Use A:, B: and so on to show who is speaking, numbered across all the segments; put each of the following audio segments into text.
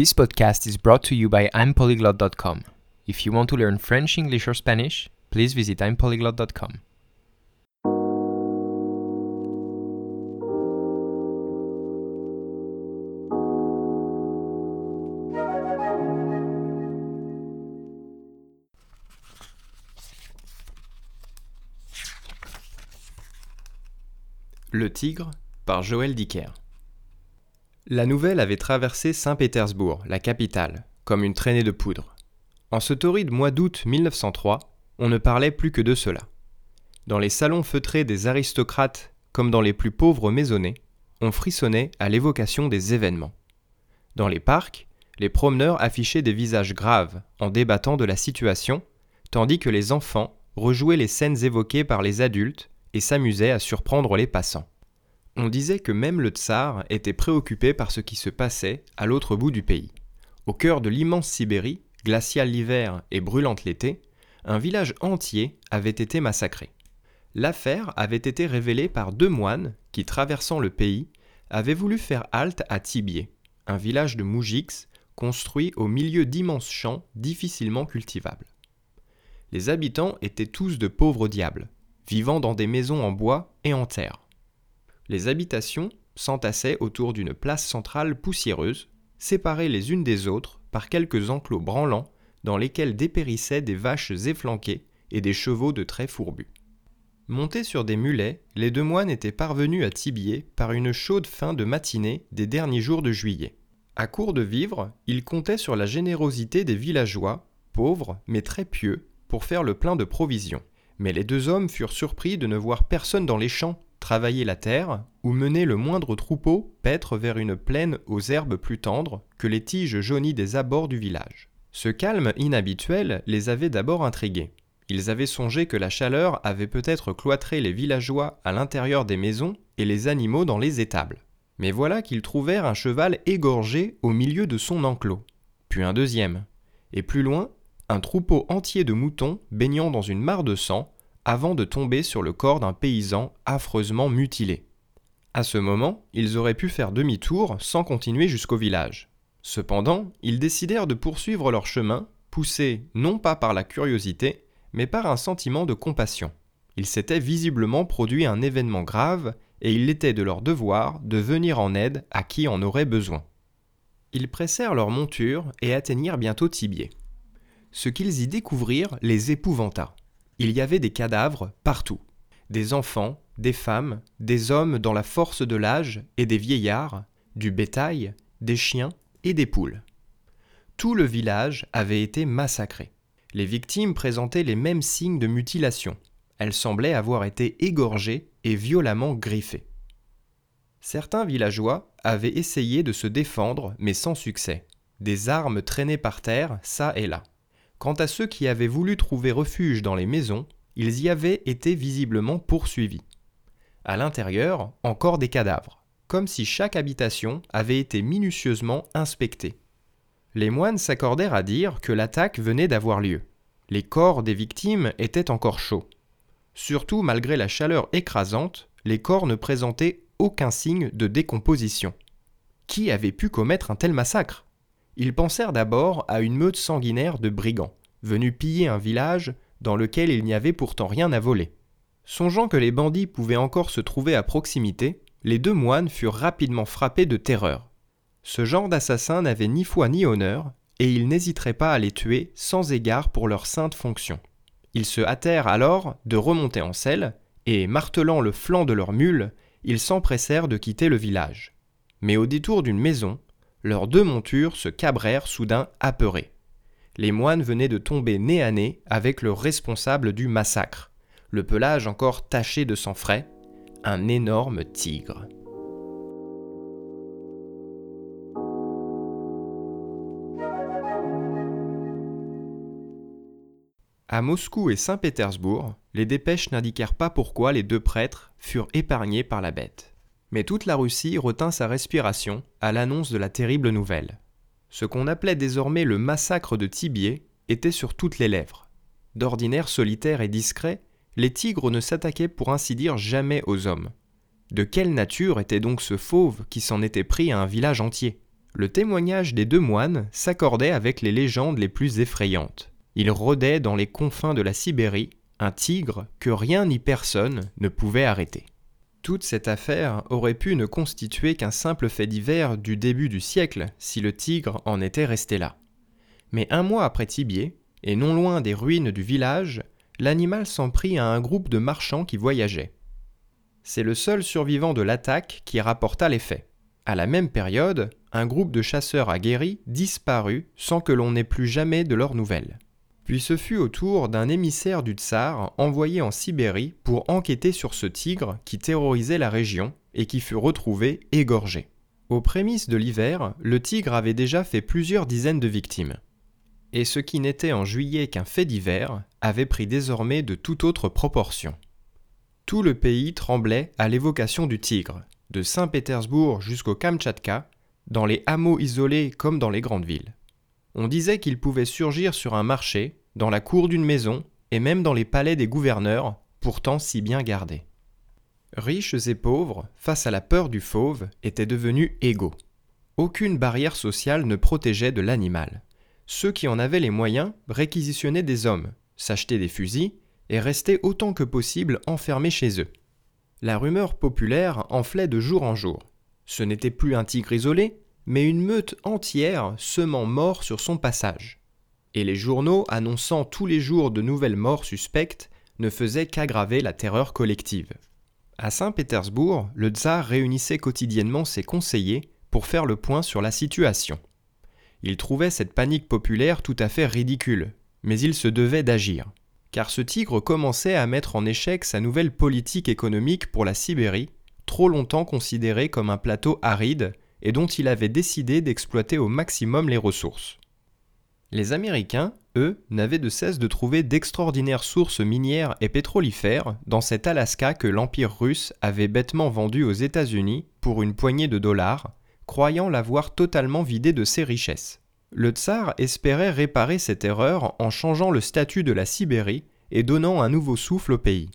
A: This podcast is brought to you by I'mPolyglot.com. If you want to learn French, English, or Spanish, please visit I'mPolyglot.com.
B: Le Tigre par Joël Dicker. La nouvelle avait traversé Saint-Pétersbourg, la capitale, comme une traînée de poudre. En ce torride mois d'août 1903, on ne parlait plus que de cela. Dans les salons feutrés des aristocrates, comme dans les plus pauvres maisonnées, on frissonnait à l'évocation des événements. Dans les parcs, les promeneurs affichaient des visages graves en débattant de la situation, tandis que les enfants rejouaient les scènes évoquées par les adultes et s'amusaient à surprendre les passants. On disait que même le tsar était préoccupé par ce qui se passait à l'autre bout du pays. Au cœur de l'immense Sibérie, glaciale l'hiver et brûlante l'été, un village entier avait été massacré. L'affaire avait été révélée par deux moines qui, traversant le pays, avaient voulu faire halte à Tibier, un village de Moujix construit au milieu d'immenses champs difficilement cultivables. Les habitants étaient tous de pauvres diables, vivant dans des maisons en bois et en terre. Les habitations s'entassaient autour d'une place centrale poussiéreuse, séparées les unes des autres par quelques enclos branlants dans lesquels dépérissaient des vaches efflanquées et des chevaux de traits fourbus. Montés sur des mulets, les deux moines étaient parvenus à Tibier par une chaude fin de matinée des derniers jours de juillet. À court de vivres, ils comptaient sur la générosité des villageois, pauvres mais très pieux, pour faire le plein de provisions. Mais les deux hommes furent surpris de ne voir personne dans les champs, travailler la terre, ou mener le moindre troupeau paître vers une plaine aux herbes plus tendres que les tiges jaunies des abords du village. Ce calme inhabituel les avait d'abord intrigués. Ils avaient songé que la chaleur avait peut-être cloîtré les villageois à l'intérieur des maisons et les animaux dans les étables. Mais voilà qu'ils trouvèrent un cheval égorgé au milieu de son enclos, puis un deuxième, et plus loin, un troupeau entier de moutons baignant dans une mare de sang avant de tomber sur le corps d'un paysan affreusement mutilé. À ce moment, ils auraient pu faire demi-tour sans continuer jusqu'au village. Cependant, ils décidèrent de poursuivre leur chemin, poussés non pas par la curiosité, mais par un sentiment de compassion. Il s'était visiblement produit un événement grave, et il était de leur devoir de venir en aide à qui en aurait besoin. Ils pressèrent leur monture et atteignirent bientôt Tibier ce qu'ils y découvrirent les épouvanta. Il y avait des cadavres partout. Des enfants, des femmes, des hommes dans la force de l'âge et des vieillards, du bétail, des chiens et des poules. Tout le village avait été massacré. Les victimes présentaient les mêmes signes de mutilation. Elles semblaient avoir été égorgées et violemment griffées. Certains villageois avaient essayé de se défendre, mais sans succès. Des armes traînaient par terre, ça et là. Quant à ceux qui avaient voulu trouver refuge dans les maisons, ils y avaient été visiblement poursuivis. À l'intérieur, encore des cadavres, comme si chaque habitation avait été minutieusement inspectée. Les moines s'accordèrent à dire que l'attaque venait d'avoir lieu. Les corps des victimes étaient encore chauds. Surtout malgré la chaleur écrasante, les corps ne présentaient aucun signe de décomposition. Qui avait pu commettre un tel massacre? Ils pensèrent d'abord à une meute sanguinaire de brigands, venus piller un village dans lequel il n'y avait pourtant rien à voler. Songeant que les bandits pouvaient encore se trouver à proximité, les deux moines furent rapidement frappés de terreur. Ce genre d'assassins n'avait ni foi ni honneur, et ils n'hésiteraient pas à les tuer sans égard pour leur sainte fonction. Ils se hâtèrent alors de remonter en selle, et, martelant le flanc de leur mule, ils s'empressèrent de quitter le village. Mais au détour d'une maison, leurs deux montures se cabrèrent soudain apeurées. Les moines venaient de tomber nez à nez avec le responsable du massacre, le pelage encore taché de sang frais, un énorme tigre. À Moscou et Saint-Pétersbourg, les dépêches n'indiquèrent pas pourquoi les deux prêtres furent épargnés par la bête. Mais toute la Russie retint sa respiration à l'annonce de la terrible nouvelle. Ce qu'on appelait désormais le massacre de Tibier était sur toutes les lèvres. D'ordinaire solitaires et discrets, les tigres ne s'attaquaient pour ainsi dire jamais aux hommes. De quelle nature était donc ce fauve qui s'en était pris à un village entier? Le témoignage des deux moines s'accordait avec les légendes les plus effrayantes. Il rôdait dans les confins de la Sibérie un tigre que rien ni personne ne pouvait arrêter. Toute cette affaire aurait pu ne constituer qu'un simple fait divers du début du siècle si le tigre en était resté là. Mais un mois après Tibier, et non loin des ruines du village, l'animal s'en prit à un groupe de marchands qui voyageaient. C'est le seul survivant de l'attaque qui rapporta les faits. À la même période, un groupe de chasseurs aguerris disparut sans que l'on n'ait plus jamais de leurs nouvelles. Puis ce fut au tour d'un émissaire du tsar envoyé en Sibérie pour enquêter sur ce tigre qui terrorisait la région et qui fut retrouvé égorgé. Aux prémices de l'hiver, le tigre avait déjà fait plusieurs dizaines de victimes. Et ce qui n'était en juillet qu'un fait d'hiver avait pris désormais de toute autre proportion. Tout le pays tremblait à l'évocation du tigre, de Saint-Pétersbourg jusqu'au Kamtchatka, dans les hameaux isolés comme dans les grandes villes. On disait qu'il pouvait surgir sur un marché, dans la cour d'une maison, et même dans les palais des gouverneurs, pourtant si bien gardés. Riches et pauvres, face à la peur du fauve, étaient devenus égaux. Aucune barrière sociale ne protégeait de l'animal. Ceux qui en avaient les moyens réquisitionnaient des hommes, s'achetaient des fusils et restaient autant que possible enfermés chez eux. La rumeur populaire enflait de jour en jour. Ce n'était plus un tigre isolé, mais une meute entière semant mort sur son passage. Et les journaux annonçant tous les jours de nouvelles morts suspectes ne faisaient qu'aggraver la terreur collective. À Saint-Pétersbourg, le tsar réunissait quotidiennement ses conseillers pour faire le point sur la situation. Il trouvait cette panique populaire tout à fait ridicule, mais il se devait d'agir car ce tigre commençait à mettre en échec sa nouvelle politique économique pour la Sibérie, trop longtemps considérée comme un plateau aride et dont il avait décidé d'exploiter au maximum les ressources. Les Américains, eux, n'avaient de cesse de trouver d'extraordinaires sources minières et pétrolifères dans cet Alaska que l'Empire russe avait bêtement vendu aux États-Unis pour une poignée de dollars, croyant l'avoir totalement vidé de ses richesses. Le tsar espérait réparer cette erreur en changeant le statut de la Sibérie et donnant un nouveau souffle au pays.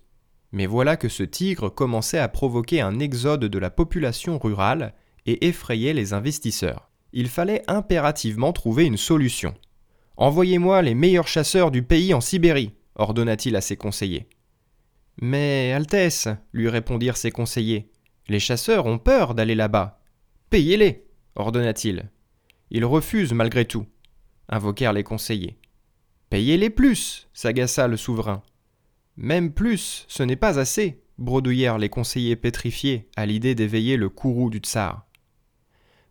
B: Mais voilà que ce tigre commençait à provoquer un exode de la population rurale et effrayait les investisseurs. Il fallait impérativement trouver une solution. Envoyez-moi les meilleurs chasseurs du pays en Sibérie, ordonna-t-il à ses conseillers. Mais, Altesse, lui répondirent ses conseillers, les chasseurs ont peur d'aller là-bas. Payez-les, ordonna-t-il. Ils refusent malgré tout, invoquèrent les conseillers. Payez-les plus, s'agaça le souverain. Même plus, ce n'est pas assez, bredouillèrent les conseillers pétrifiés à l'idée d'éveiller le courroux du tsar.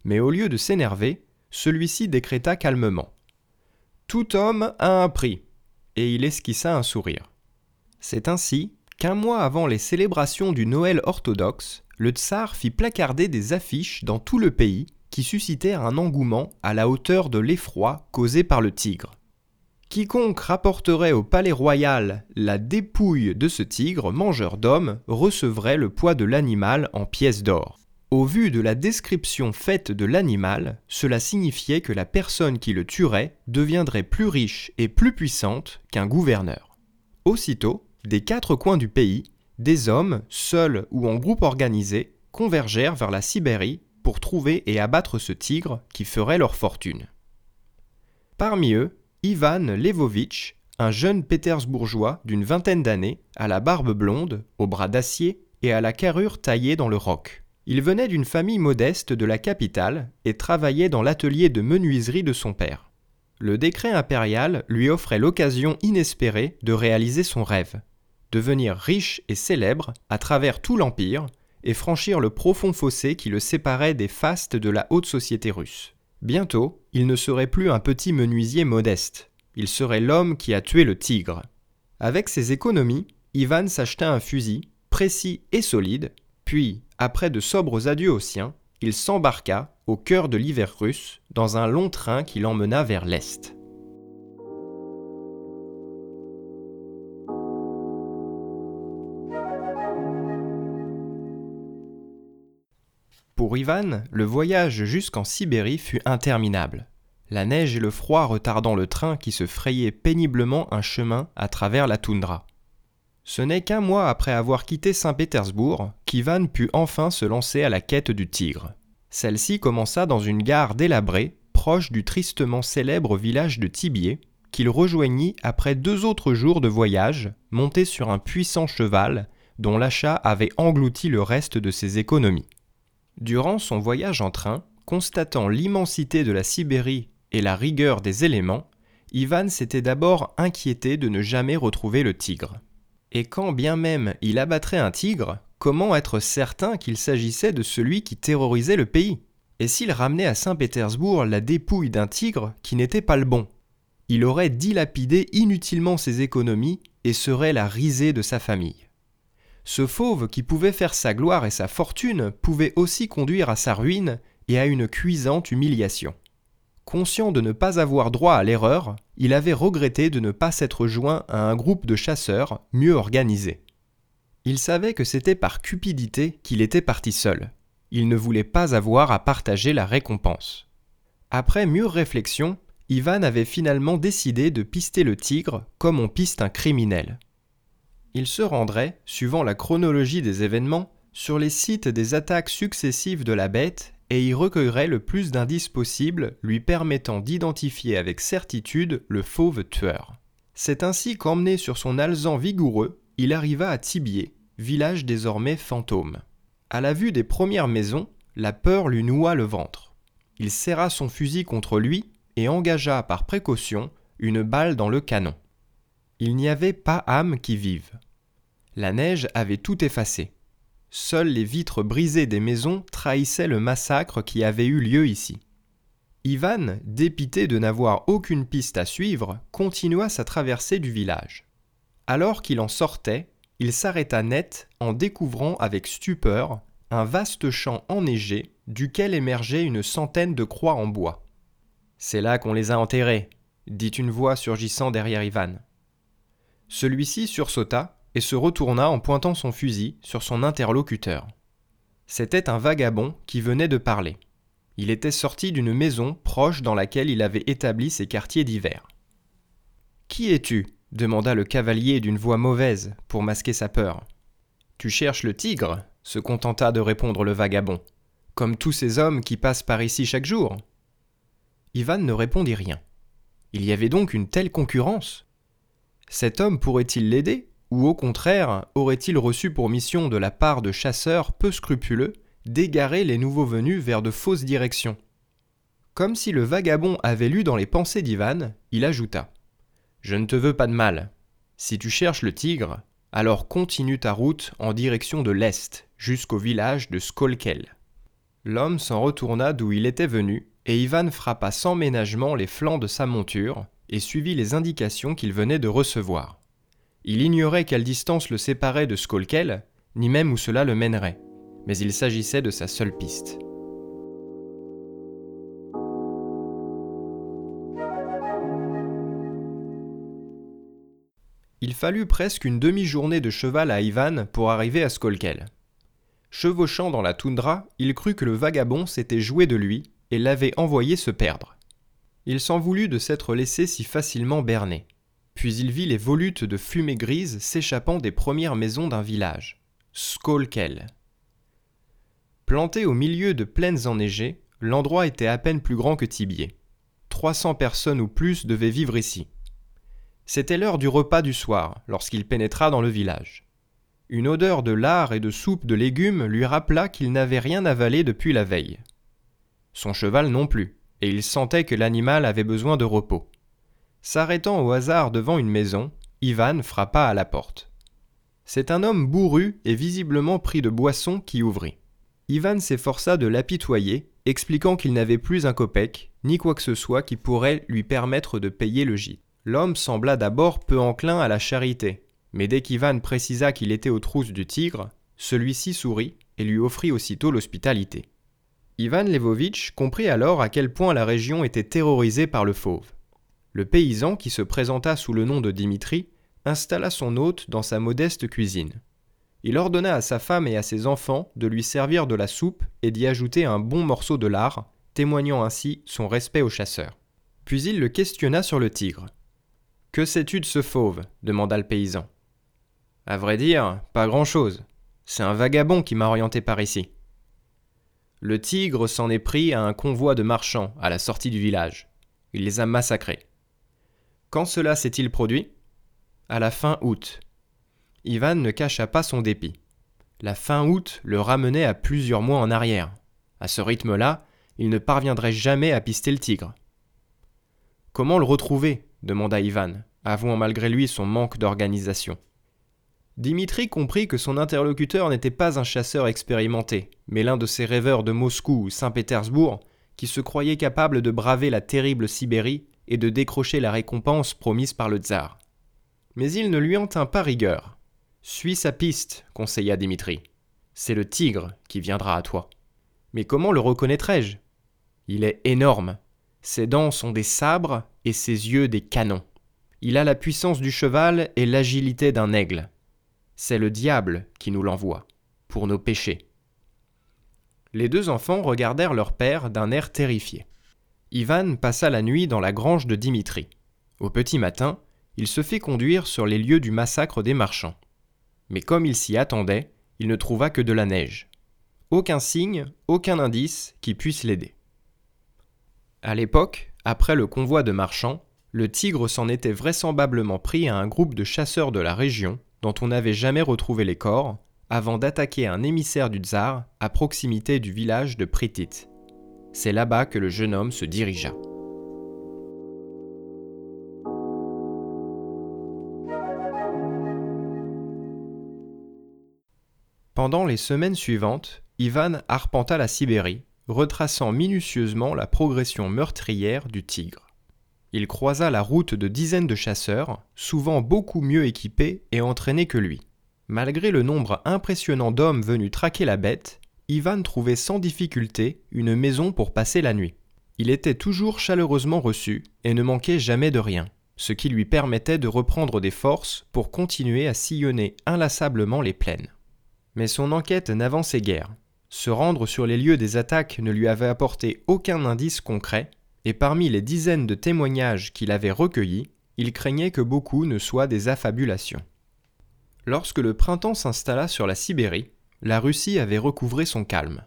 B: Mais au lieu de s'énerver, celui-ci décréta calmement. Tout homme a un prix, et il esquissa un sourire. C'est ainsi qu'un mois avant les célébrations du Noël orthodoxe, le tsar fit placarder des affiches dans tout le pays qui suscitèrent un engouement à la hauteur de l'effroi causé par le tigre. Quiconque rapporterait au palais royal la dépouille de ce tigre mangeur d'hommes recevrait le poids de l'animal en pièces d'or. Au vu de la description faite de l'animal, cela signifiait que la personne qui le tuerait deviendrait plus riche et plus puissante qu'un gouverneur. Aussitôt, des quatre coins du pays, des hommes, seuls ou en groupe organisé, convergèrent vers la Sibérie pour trouver et abattre ce tigre qui ferait leur fortune. Parmi eux, Ivan Levovitch, un jeune pétersbourgeois d'une vingtaine d'années, à la barbe blonde, aux bras d'acier et à la carrure taillée dans le roc. Il venait d'une famille modeste de la capitale et travaillait dans l'atelier de menuiserie de son père. Le décret impérial lui offrait l'occasion inespérée de réaliser son rêve, devenir riche et célèbre à travers tout l'Empire et franchir le profond fossé qui le séparait des fastes de la haute société russe. Bientôt, il ne serait plus un petit menuisier modeste, il serait l'homme qui a tué le tigre. Avec ses économies, Ivan s'acheta un fusil, précis et solide, puis, après de sobres adieux aux siens, il s'embarqua, au cœur de l'hiver russe, dans un long train qui l'emmena vers l'Est. Pour Ivan, le voyage jusqu'en Sibérie fut interminable, la neige et le froid retardant le train qui se frayait péniblement un chemin à travers la toundra. Ce n'est qu'un mois après avoir quitté Saint-Pétersbourg qu'Ivan put enfin se lancer à la quête du tigre. Celle-ci commença dans une gare délabrée, proche du tristement célèbre village de Tibier, qu'il rejoignit après deux autres jours de voyage, monté sur un puissant cheval, dont l'achat avait englouti le reste de ses économies. Durant son voyage en train, constatant l'immensité de la Sibérie et la rigueur des éléments, Ivan s'était d'abord inquiété de ne jamais retrouver le tigre. Et quand bien même il abattrait un tigre, comment être certain qu'il s'agissait de celui qui terrorisait le pays? Et s'il ramenait à Saint-Pétersbourg la dépouille d'un tigre qui n'était pas le bon? Il aurait dilapidé inutilement ses économies et serait la risée de sa famille. Ce fauve qui pouvait faire sa gloire et sa fortune pouvait aussi conduire à sa ruine et à une cuisante humiliation. Conscient de ne pas avoir droit à l'erreur, il avait regretté de ne pas s'être joint à un groupe de chasseurs mieux organisé. Il savait que c'était par cupidité qu'il était parti seul. Il ne voulait pas avoir à partager la récompense. Après mûre réflexion, Ivan avait finalement décidé de pister le tigre comme on piste un criminel. Il se rendrait, suivant la chronologie des événements, sur les sites des attaques successives de la bête et y recueillerait le plus d'indices possibles lui permettant d'identifier avec certitude le fauve tueur. C'est ainsi qu'emmené sur son alezan vigoureux, il arriva à Tibier, village désormais fantôme. À la vue des premières maisons, la peur lui noua le ventre. Il serra son fusil contre lui et engagea par précaution une balle dans le canon. Il n'y avait pas âme qui vive. La neige avait tout effacé. Seules les vitres brisées des maisons trahissaient le massacre qui avait eu lieu ici. Ivan, dépité de n'avoir aucune piste à suivre, continua sa traversée du village. Alors qu'il en sortait, il s'arrêta net en découvrant avec stupeur un vaste champ enneigé duquel émergeait une centaine de croix en bois. C'est là qu'on les a enterrés, dit une voix surgissant derrière Ivan. Celui-ci sursauta et se retourna en pointant son fusil sur son interlocuteur. C'était un vagabond qui venait de parler. Il était sorti d'une maison proche dans laquelle il avait établi ses quartiers d'hiver. Qui es-tu? demanda le cavalier d'une voix mauvaise pour masquer sa peur. Tu cherches le tigre? se contenta de répondre le vagabond, comme tous ces hommes qui passent par ici chaque jour. Ivan ne répondit rien. Il y avait donc une telle concurrence. Cet homme pourrait-il l'aider? Ou au contraire, aurait-il reçu pour mission de la part de chasseurs peu scrupuleux d'égarer les nouveaux venus vers de fausses directions? Comme si le vagabond avait lu dans les pensées d'Ivan, il ajouta Je ne te veux pas de mal. Si tu cherches le tigre, alors continue ta route en direction de l'est, jusqu'au village de Skolkel. L'homme s'en retourna d'où il était venu, et Ivan frappa sans ménagement les flancs de sa monture et suivit les indications qu'il venait de recevoir. Il ignorait quelle distance le séparait de Skolkel, ni même où cela le mènerait, mais il s'agissait de sa seule piste. Il fallut presque une demi-journée de cheval à Ivan pour arriver à Skolkel. Chevauchant dans la toundra, il crut que le vagabond s'était joué de lui et l'avait envoyé se perdre. Il s'en voulut de s'être laissé si facilement berner puis il vit les volutes de fumée grise s'échappant des premières maisons d'un village, Skolkel. Planté au milieu de plaines enneigées, l'endroit était à peine plus grand que Tibier. 300 personnes ou plus devaient vivre ici. C'était l'heure du repas du soir lorsqu'il pénétra dans le village. Une odeur de lard et de soupe de légumes lui rappela qu'il n'avait rien avalé depuis la veille. Son cheval non plus, et il sentait que l'animal avait besoin de repos. S'arrêtant au hasard devant une maison, Ivan frappa à la porte. C'est un homme bourru et visiblement pris de boisson qui ouvrit. Ivan s'efforça de l'apitoyer, expliquant qu'il n'avait plus un copec, ni quoi que ce soit qui pourrait lui permettre de payer le gîte. L'homme sembla d'abord peu enclin à la charité, mais dès qu'Ivan précisa qu'il était aux trousses du tigre, celui-ci sourit et lui offrit aussitôt l'hospitalité. Ivan Levovitch comprit alors à quel point la région était terrorisée par le fauve. Le paysan, qui se présenta sous le nom de Dimitri, installa son hôte dans sa modeste cuisine. Il ordonna à sa femme et à ses enfants de lui servir de la soupe et d'y ajouter un bon morceau de lard, témoignant ainsi son respect au chasseur. Puis il le questionna sur le tigre. Que sais-tu de ce fauve? demanda le paysan. À vrai dire, pas grand-chose. C'est un vagabond qui m'a orienté par ici. Le tigre s'en est pris à un convoi de marchands à la sortie du village. Il les a massacrés. Quand cela s'est-il produit? À la fin août. Ivan ne cacha pas son dépit. La fin août le ramenait à plusieurs mois en arrière. À ce rythme-là, il ne parviendrait jamais à pister le tigre. Comment le retrouver? demanda Ivan, avouant malgré lui son manque d'organisation. Dimitri comprit que son interlocuteur n'était pas un chasseur expérimenté, mais l'un de ces rêveurs de Moscou ou Saint-Pétersbourg qui se croyait capable de braver la terrible Sibérie et de décrocher la récompense promise par le tsar. Mais il ne lui en tint pas rigueur. Suis sa piste, conseilla Dimitri. C'est le tigre qui viendra à toi. Mais comment le reconnaîtrai-je? Il est énorme. Ses dents sont des sabres et ses yeux des canons. Il a la puissance du cheval et l'agilité d'un aigle. C'est le diable qui nous l'envoie, pour nos péchés. Les deux enfants regardèrent leur père d'un air terrifié. Ivan passa la nuit dans la grange de Dimitri. Au petit matin, il se fit conduire sur les lieux du massacre des marchands. Mais comme il s'y attendait, il ne trouva que de la neige. Aucun signe, aucun indice qui puisse l'aider. À l'époque, après le convoi de marchands, le tigre s'en était vraisemblablement pris à un groupe de chasseurs de la région dont on n'avait jamais retrouvé les corps, avant d'attaquer un émissaire du tsar à proximité du village de Pritit. C'est là-bas que le jeune homme se dirigea. Pendant les semaines suivantes, Ivan arpenta la Sibérie, retraçant minutieusement la progression meurtrière du tigre il croisa la route de dizaines de chasseurs, souvent beaucoup mieux équipés et entraînés que lui. Malgré le nombre impressionnant d'hommes venus traquer la bête, Ivan trouvait sans difficulté une maison pour passer la nuit. Il était toujours chaleureusement reçu et ne manquait jamais de rien, ce qui lui permettait de reprendre des forces pour continuer à sillonner inlassablement les plaines. Mais son enquête n'avançait guère. Se rendre sur les lieux des attaques ne lui avait apporté aucun indice concret, et parmi les dizaines de témoignages qu'il avait recueillis, il craignait que beaucoup ne soient des affabulations. Lorsque le printemps s'installa sur la Sibérie, la Russie avait recouvré son calme.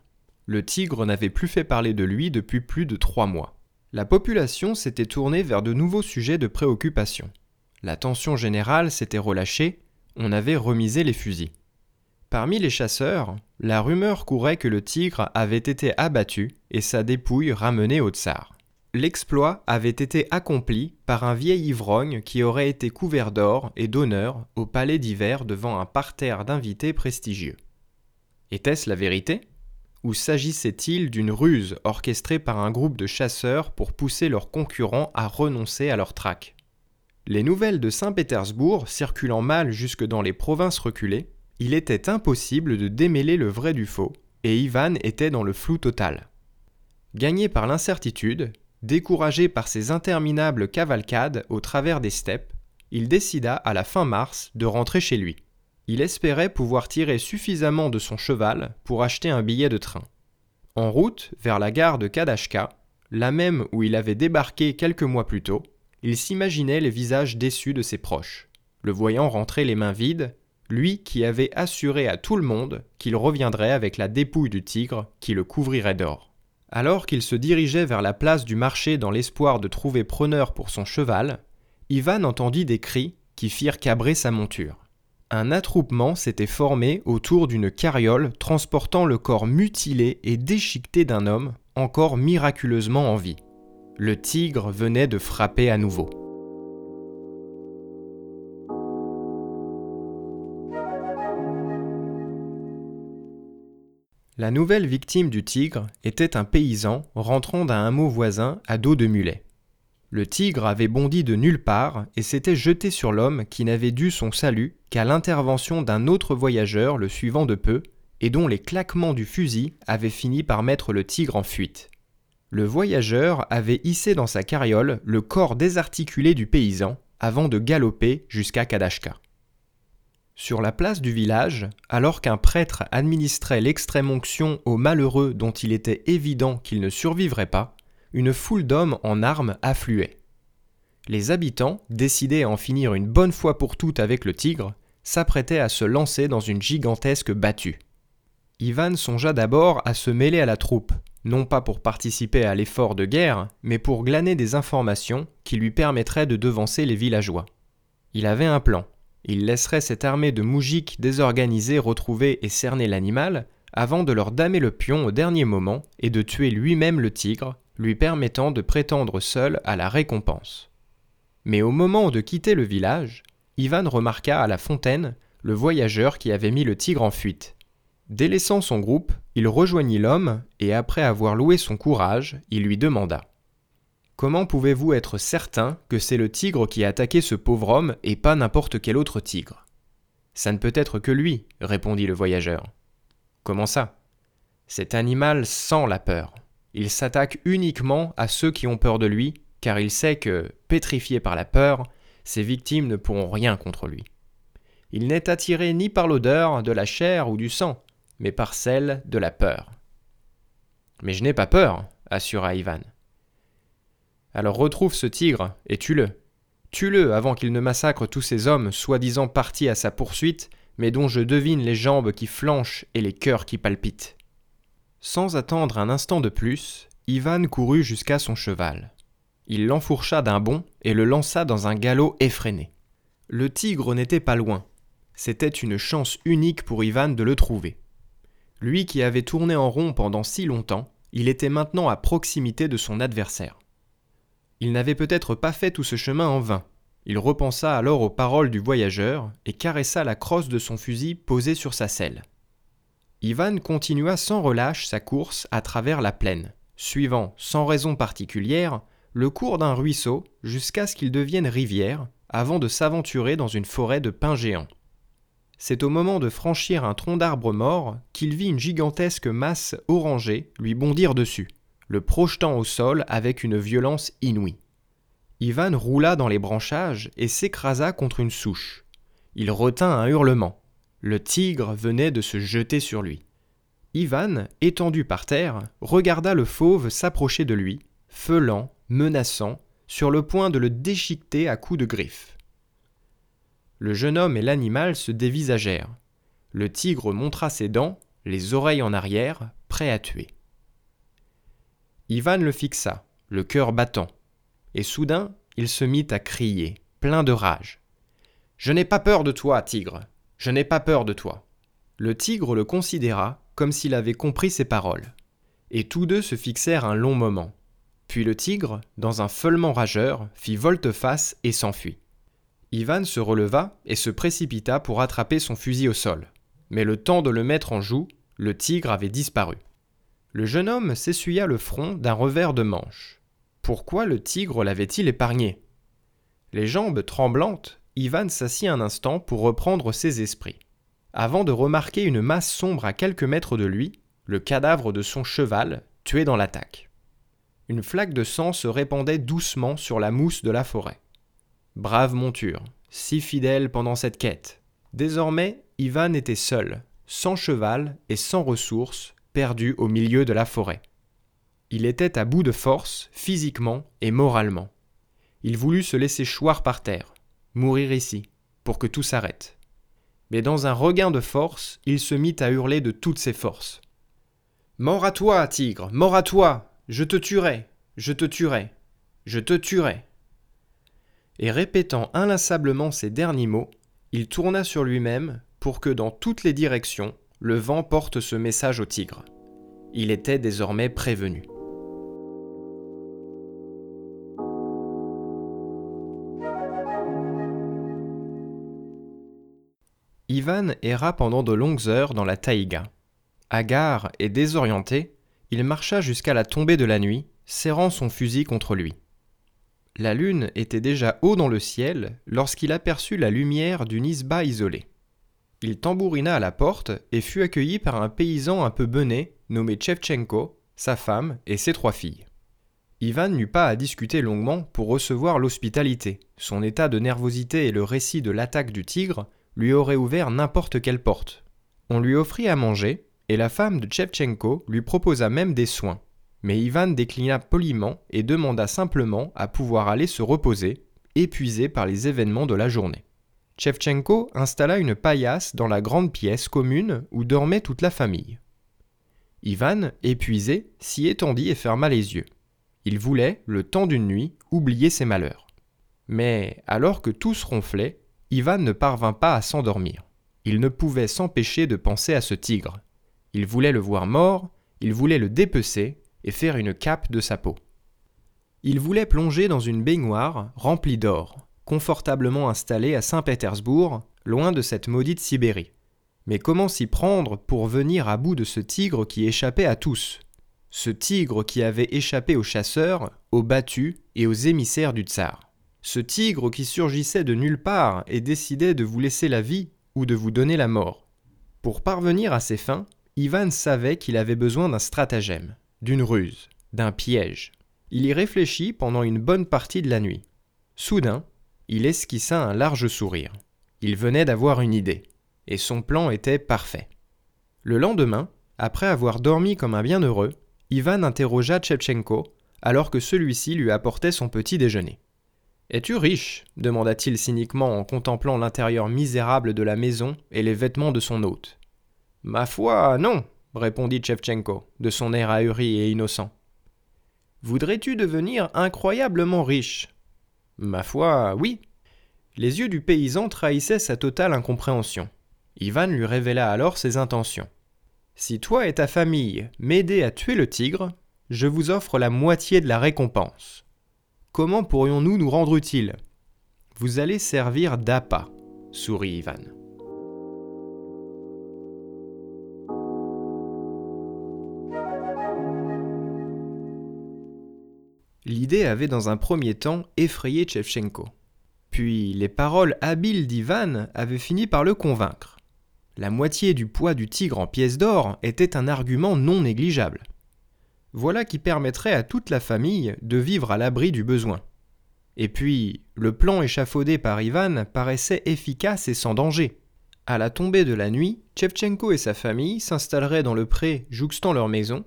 B: Le tigre n'avait plus fait parler de lui depuis plus de trois mois. La population s'était tournée vers de nouveaux sujets de préoccupation. La tension générale s'était relâchée, on avait remisé les fusils. Parmi les chasseurs, la rumeur courait que le tigre avait été abattu et sa dépouille ramenée au tsar. L'exploit avait été accompli par un vieil ivrogne qui aurait été couvert d'or et d'honneur au palais d'hiver devant un parterre d'invités prestigieux. Était-ce la vérité? Ou s'agissait-il d'une ruse orchestrée par un groupe de chasseurs pour pousser leurs concurrents à renoncer à leur traque Les nouvelles de Saint-Pétersbourg circulant mal jusque dans les provinces reculées, il était impossible de démêler le vrai du faux, et Ivan était dans le flou total. Gagné par l'incertitude, Découragé par ses interminables cavalcades au travers des steppes, il décida à la fin mars de rentrer chez lui. Il espérait pouvoir tirer suffisamment de son cheval pour acheter un billet de train. En route vers la gare de Kadashka, la même où il avait débarqué quelques mois plus tôt, il s'imaginait les visages déçus de ses proches. Le voyant rentrer les mains vides, lui qui avait assuré à tout le monde qu'il reviendrait avec la dépouille du tigre qui le couvrirait d'or. Alors qu'il se dirigeait vers la place du marché dans l'espoir de trouver preneur pour son cheval, Ivan entendit des cris qui firent cabrer sa monture. Un attroupement s'était formé autour d'une carriole transportant le corps mutilé et déchiqueté d'un homme encore miraculeusement en vie. Le tigre venait de frapper à nouveau. La nouvelle victime du tigre était un paysan rentrant d'un hameau voisin à dos de mulet. Le tigre avait bondi de nulle part et s'était jeté sur l'homme qui n'avait dû son salut qu'à l'intervention d'un autre voyageur le suivant de peu et dont les claquements du fusil avaient fini par mettre le tigre en fuite. Le voyageur avait hissé dans sa carriole le corps désarticulé du paysan avant de galoper jusqu'à Kadashka. Sur la place du village, alors qu'un prêtre administrait l'extrême onction aux malheureux dont il était évident qu'ils ne survivraient pas, une foule d'hommes en armes affluait. Les habitants, décidés à en finir une bonne fois pour toutes avec le tigre, s'apprêtaient à se lancer dans une gigantesque battue. Ivan songea d'abord à se mêler à la troupe, non pas pour participer à l'effort de guerre, mais pour glaner des informations qui lui permettraient de devancer les villageois. Il avait un plan. Il laisserait cette armée de moujiks désorganisés retrouver et cerner l'animal, avant de leur damer le pion au dernier moment et de tuer lui-même le tigre, lui permettant de prétendre seul à la récompense. Mais au moment de quitter le village, Ivan remarqua à la fontaine le voyageur qui avait mis le tigre en fuite. Délaissant son groupe, il rejoignit l'homme et après avoir loué son courage, il lui demanda Comment pouvez-vous être certain que c'est le tigre qui a attaqué ce pauvre homme et pas n'importe quel autre tigre Ça ne peut être que lui, répondit le voyageur. Comment ça Cet animal sent la peur. Il s'attaque uniquement à ceux qui ont peur de lui, car il sait que, pétrifié par la peur, ses victimes ne pourront rien contre lui. Il n'est attiré ni par l'odeur de la chair ou du sang, mais par celle de la peur. Mais je n'ai pas peur, assura Ivan. Alors retrouve ce tigre et tue-le. Tue-le avant qu'il ne massacre tous ces hommes soi-disant partis à sa poursuite, mais dont je devine les jambes qui flanchent et les cœurs qui palpitent. Sans attendre un instant de plus, Ivan courut jusqu'à son cheval. Il l'enfourcha d'un bond et le lança dans un galop effréné. Le tigre n'était pas loin. C'était une chance unique pour Ivan de le trouver. Lui qui avait tourné en rond pendant si longtemps, il était maintenant à proximité de son adversaire. Il n'avait peut-être pas fait tout ce chemin en vain. Il repensa alors aux paroles du voyageur et caressa la crosse de son fusil posée sur sa selle. Ivan continua sans relâche sa course à travers la plaine, suivant, sans raison particulière, le cours d'un ruisseau jusqu'à ce qu'il devienne rivière, avant de s'aventurer dans une forêt de pins géants. C'est au moment de franchir un tronc d'arbre mort qu'il vit une gigantesque masse orangée lui bondir dessus, le projetant au sol avec une violence inouïe. Ivan roula dans les branchages et s'écrasa contre une souche. Il retint un hurlement. Le tigre venait de se jeter sur lui. Ivan, étendu par terre, regarda le fauve s'approcher de lui, feulant, menaçant, sur le point de le déchiqueter à coups de griffes. Le jeune homme et l'animal se dévisagèrent. Le tigre montra ses dents, les oreilles en arrière, prêt à tuer. Ivan le fixa, le cœur battant, et soudain il se mit à crier, plein de rage. Je n'ai pas peur de toi, tigre. Je n'ai pas peur de toi. Le tigre le considéra comme s'il avait compris ses paroles. Et tous deux se fixèrent un long moment. Puis le tigre, dans un feulement rageur, fit volte-face et s'enfuit. Ivan se releva et se précipita pour attraper son fusil au sol. Mais le temps de le mettre en joue, le tigre avait disparu. Le jeune homme s'essuya le front d'un revers de manche. Pourquoi le tigre l'avait-il épargné? Les jambes tremblantes, Ivan s'assit un instant pour reprendre ses esprits. Avant de remarquer une masse sombre à quelques mètres de lui, le cadavre de son cheval, tué dans l'attaque. Une flaque de sang se répandait doucement sur la mousse de la forêt. Brave monture, si fidèle pendant cette quête. Désormais, Ivan était seul, sans cheval et sans ressources, perdu au milieu de la forêt. Il était à bout de force, physiquement et moralement. Il voulut se laisser choir par terre, mourir ici, pour que tout s'arrête. Mais dans un regain de force, il se mit à hurler de toutes ses forces. Mort à toi, tigre, mort à toi, je te tuerai, je te tuerai, je te tuerai et répétant inlassablement ces derniers mots, il tourna sur lui-même pour que dans toutes les directions, le vent porte ce message au tigre. Il était désormais prévenu. Ivan erra pendant de longues heures dans la taïga. Hagard et désorienté, il marcha jusqu'à la tombée de la nuit, serrant son fusil contre lui. La lune était déjà haut dans le ciel lorsqu'il aperçut la lumière d'une isba isolée. Il tambourina à la porte et fut accueilli par un paysan un peu bené nommé Tchevchenko, sa femme et ses trois filles. Ivan n'eut pas à discuter longuement pour recevoir l'hospitalité. Son état de nervosité et le récit de l'attaque du tigre lui auraient ouvert n'importe quelle porte. On lui offrit à manger, et la femme de Tchevchenko lui proposa même des soins. Mais Ivan déclina poliment et demanda simplement à pouvoir aller se reposer, épuisé par les événements de la journée. Tchevchenko installa une paillasse dans la grande pièce commune où dormait toute la famille. Ivan, épuisé, s'y étendit et ferma les yeux. Il voulait, le temps d'une nuit, oublier ses malheurs. Mais alors que tous ronflaient, Ivan ne parvint pas à s'endormir. Il ne pouvait s'empêcher de penser à ce tigre. Il voulait le voir mort, il voulait le dépecer et faire une cape de sa peau. Il voulait plonger dans une baignoire remplie d'or, confortablement installée à Saint-Pétersbourg, loin de cette maudite Sibérie. Mais comment s'y prendre pour venir à bout de ce tigre qui échappait à tous? Ce tigre qui avait échappé aux chasseurs, aux battus et aux émissaires du tsar. Ce tigre qui surgissait de nulle part et décidait de vous laisser la vie ou de vous donner la mort. Pour parvenir à ses fins, Ivan savait qu'il avait besoin d'un stratagème, d'une ruse, d'un piège. Il y réfléchit pendant une bonne partie de la nuit. Soudain, il esquissa un large sourire. Il venait d'avoir une idée, et son plan était parfait. Le lendemain, après avoir dormi comme un bienheureux, Ivan interrogea Tchepchenko alors que celui-ci lui apportait son petit déjeuner. Es-tu riche demanda-t-il cyniquement en contemplant l'intérieur misérable de la maison et les vêtements de son hôte. Ma foi, non, répondit Tchevchenko, de son air ahuri et innocent. Voudrais-tu devenir incroyablement riche? Ma foi, oui. Les yeux du paysan trahissaient sa totale incompréhension. Ivan lui révéla alors ses intentions. Si toi et ta famille m'aidez à tuer le tigre, je vous offre la moitié de la récompense. Comment pourrions-nous nous rendre utiles Vous allez servir d'appât, sourit Ivan. L'idée avait dans un premier temps effrayé Tchevchenko. Puis les paroles habiles d'Ivan avaient fini par le convaincre. La moitié du poids du tigre en pièces d'or était un argument non négligeable. Voilà qui permettrait à toute la famille de vivre à l'abri du besoin. Et puis, le plan échafaudé par Ivan paraissait efficace et sans danger. À la tombée de la nuit, Tchevchenko et sa famille s'installeraient dans le pré jouxtant leur maison.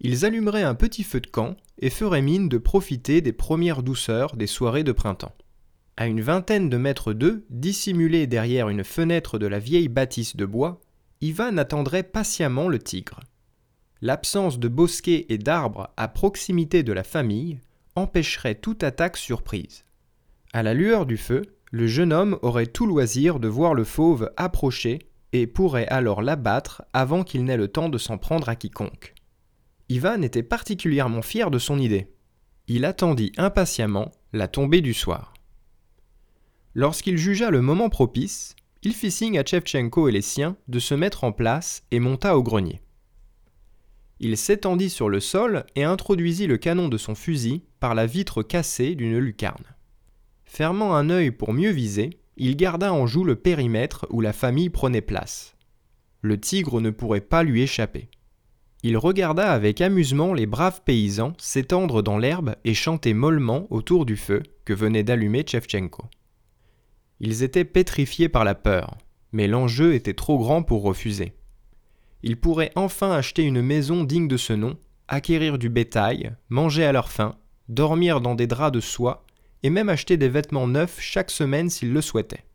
B: Ils allumeraient un petit feu de camp et feraient mine de profiter des premières douceurs des soirées de printemps. À une vingtaine de mètres d'eux, dissimulé derrière une fenêtre de la vieille bâtisse de bois, Ivan attendrait patiemment le tigre l'absence de bosquets et d'arbres à proximité de la famille empêcherait toute attaque surprise. À la lueur du feu, le jeune homme aurait tout loisir de voir le fauve approcher et pourrait alors l'abattre avant qu'il n'ait le temps de s'en prendre à quiconque. Ivan était particulièrement fier de son idée. Il attendit impatiemment la tombée du soir. Lorsqu'il jugea le moment propice, il fit signe à Tchevchenko et les siens de se mettre en place et monta au grenier. Il s'étendit sur le sol et introduisit le canon de son fusil par la vitre cassée d'une lucarne. Fermant un œil pour mieux viser, il garda en joue le périmètre où la famille prenait place. Le tigre ne pourrait pas lui échapper. Il regarda avec amusement les braves paysans s'étendre dans l'herbe et chanter mollement autour du feu que venait d'allumer Tchevchenko. Ils étaient pétrifiés par la peur, mais l'enjeu était trop grand pour refuser ils pourraient enfin acheter une maison digne de ce nom, acquérir du bétail, manger à leur faim, dormir dans des draps de soie, et même acheter des vêtements neufs chaque semaine s'ils le souhaitaient.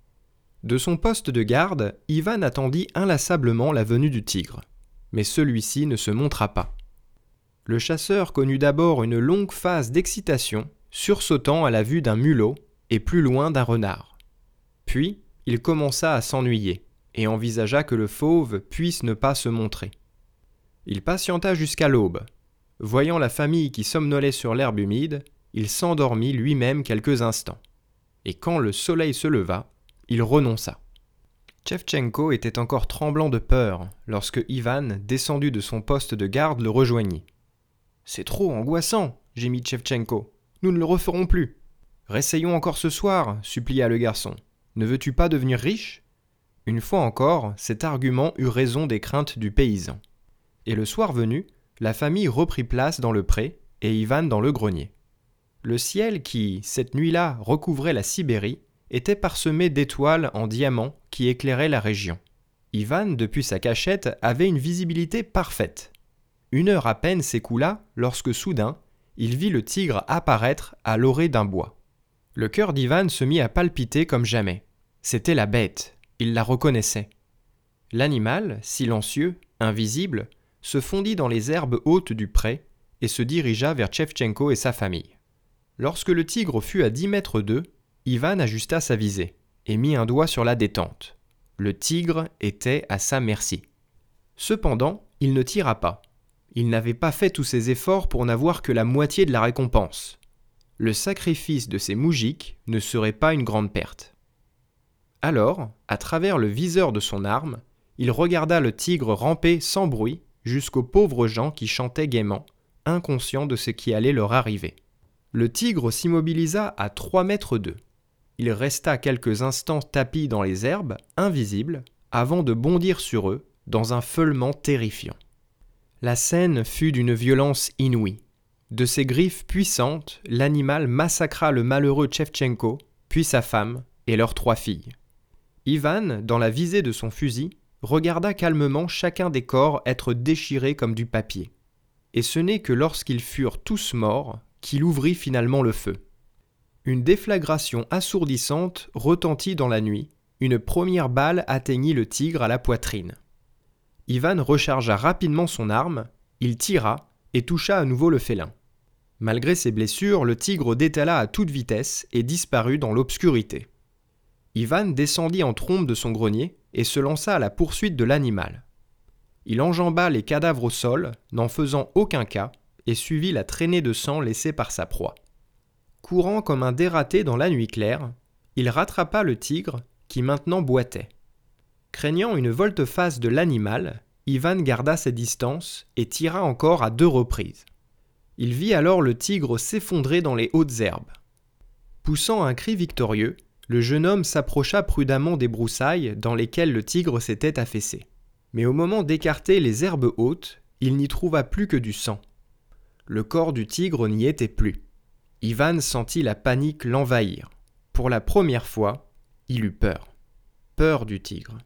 B: De son poste de garde, Ivan attendit inlassablement la venue du tigre. Mais celui-ci ne se montra pas. Le chasseur connut d'abord une longue phase d'excitation, sursautant à la vue d'un mulot et plus loin d'un renard. Puis, il commença à s'ennuyer et envisagea que le fauve puisse ne pas se montrer. Il patienta jusqu'à l'aube. Voyant la famille qui somnolait sur l'herbe humide, il s'endormit lui-même quelques instants. Et quand le soleil se leva, il renonça. Tchevchenko était encore tremblant de peur lorsque Ivan, descendu de son poste de garde, le rejoignit. C'est trop angoissant, gémit Tchevchenko. Nous ne le referons plus. Réessayons encore ce soir, supplia le garçon. Ne veux-tu pas devenir riche? Une fois encore, cet argument eut raison des craintes du paysan. Et le soir venu, la famille reprit place dans le pré et Ivan dans le grenier. Le ciel qui, cette nuit-là, recouvrait la Sibérie, était parsemé d'étoiles en diamants qui éclairaient la région. Ivan, depuis sa cachette, avait une visibilité parfaite. Une heure à peine s'écoula lorsque soudain, il vit le tigre apparaître à l'orée d'un bois. Le cœur d'Ivan se mit à palpiter comme jamais. C'était la bête, il la reconnaissait. L'animal, silencieux, invisible, se fondit dans les herbes hautes du pré et se dirigea vers Tchevchenko et sa famille. Lorsque le tigre fut à dix mètres d'eux, Ivan ajusta sa visée et mit un doigt sur la détente. Le tigre était à sa merci. Cependant, il ne tira pas. Il n'avait pas fait tous ses efforts pour n'avoir que la moitié de la récompense. Le sacrifice de ces moujiks ne serait pas une grande perte. Alors, à travers le viseur de son arme, il regarda le tigre ramper sans bruit jusqu'aux pauvres gens qui chantaient gaiement, inconscients de ce qui allait leur arriver. Le tigre s'immobilisa à trois mètres d'eux. Il resta quelques instants tapis dans les herbes, invisible, avant de bondir sur eux dans un feulement terrifiant. La scène fut d'une violence inouïe. De ses griffes puissantes, l'animal massacra le malheureux Tchevchenko, puis sa femme et leurs trois filles. Ivan, dans la visée de son fusil, regarda calmement chacun des corps être déchirés comme du papier. Et ce n'est que lorsqu'ils furent tous morts qu'il ouvrit finalement le feu. Une déflagration assourdissante retentit dans la nuit, une première balle atteignit le tigre à la poitrine. Ivan rechargea rapidement son arme, il tira et toucha à nouveau le félin. Malgré ses blessures, le tigre détala à toute vitesse et disparut dans l'obscurité. Ivan descendit en trombe de son grenier et se lança à la poursuite de l'animal. Il enjamba les cadavres au sol, n'en faisant aucun cas, et suivit la traînée de sang laissée par sa proie. Courant comme un dératé dans la nuit claire, il rattrapa le tigre, qui maintenant boitait. Craignant une volte-face de l'animal, Ivan garda ses distances et tira encore à deux reprises. Il vit alors le tigre s'effondrer dans les hautes herbes. Poussant un cri victorieux, le jeune homme s'approcha prudemment des broussailles dans lesquelles le tigre s'était affaissé. Mais au moment d'écarter les herbes hautes, il n'y trouva plus que du sang. Le corps du tigre n'y était plus. Ivan sentit la panique l'envahir. Pour la première fois, il eut peur. Peur du tigre.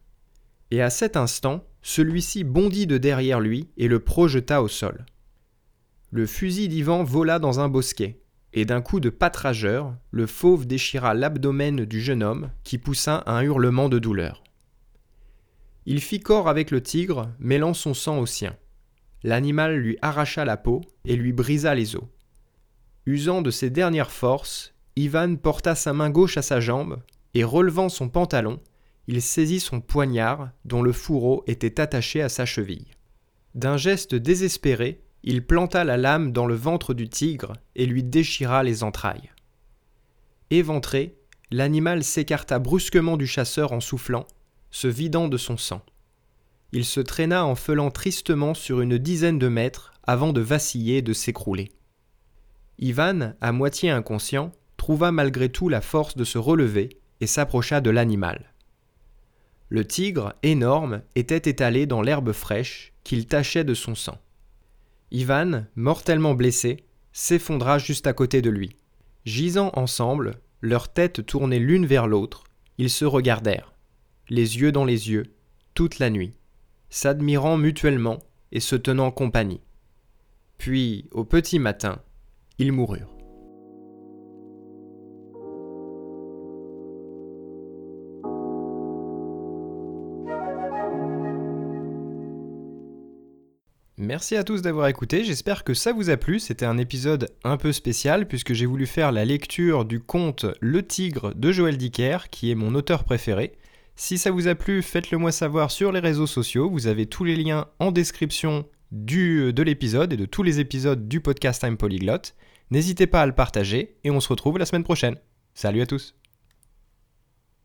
B: Et à cet instant, celui-ci bondit de derrière lui et le projeta au sol. Le fusil d'Ivan vola dans un bosquet, et d'un coup de patrageur, le fauve déchira l'abdomen du jeune homme qui poussa un hurlement de douleur. Il fit corps avec le tigre, mêlant son sang au sien. L'animal lui arracha la peau et lui brisa les os. Usant de ses dernières forces, Ivan porta sa main gauche à sa jambe et relevant son pantalon, il saisit son poignard dont le fourreau était attaché à sa cheville. D'un geste désespéré, il planta la lame dans le ventre du tigre et lui déchira les entrailles. Éventré, l'animal s'écarta brusquement du chasseur en soufflant, se vidant de son sang. Il se traîna en feulant tristement sur une dizaine de mètres avant de vaciller et de s'écrouler. Ivan, à moitié inconscient, trouva malgré tout la force de se relever et s'approcha de l'animal. Le tigre, énorme, était étalé dans l'herbe fraîche qu'il tachait de son sang. Ivan, mortellement blessé, s'effondra juste à côté de lui. Gisant ensemble, leurs têtes tournées l'une vers l'autre, ils se regardèrent, les yeux dans les yeux, toute la nuit, s'admirant mutuellement et se tenant compagnie. Puis, au petit matin, ils moururent. Merci à tous d'avoir écouté, j'espère que ça vous a plu, c'était un épisode un peu spécial puisque j'ai voulu faire la lecture du conte Le Tigre de Joël Dicker, qui est mon auteur préféré. Si ça vous a plu, faites-le moi savoir sur les réseaux sociaux, vous avez tous les liens en description du, de l'épisode et de tous les épisodes du podcast Time Polyglot. N'hésitez pas à le partager et on se retrouve la semaine prochaine. Salut à tous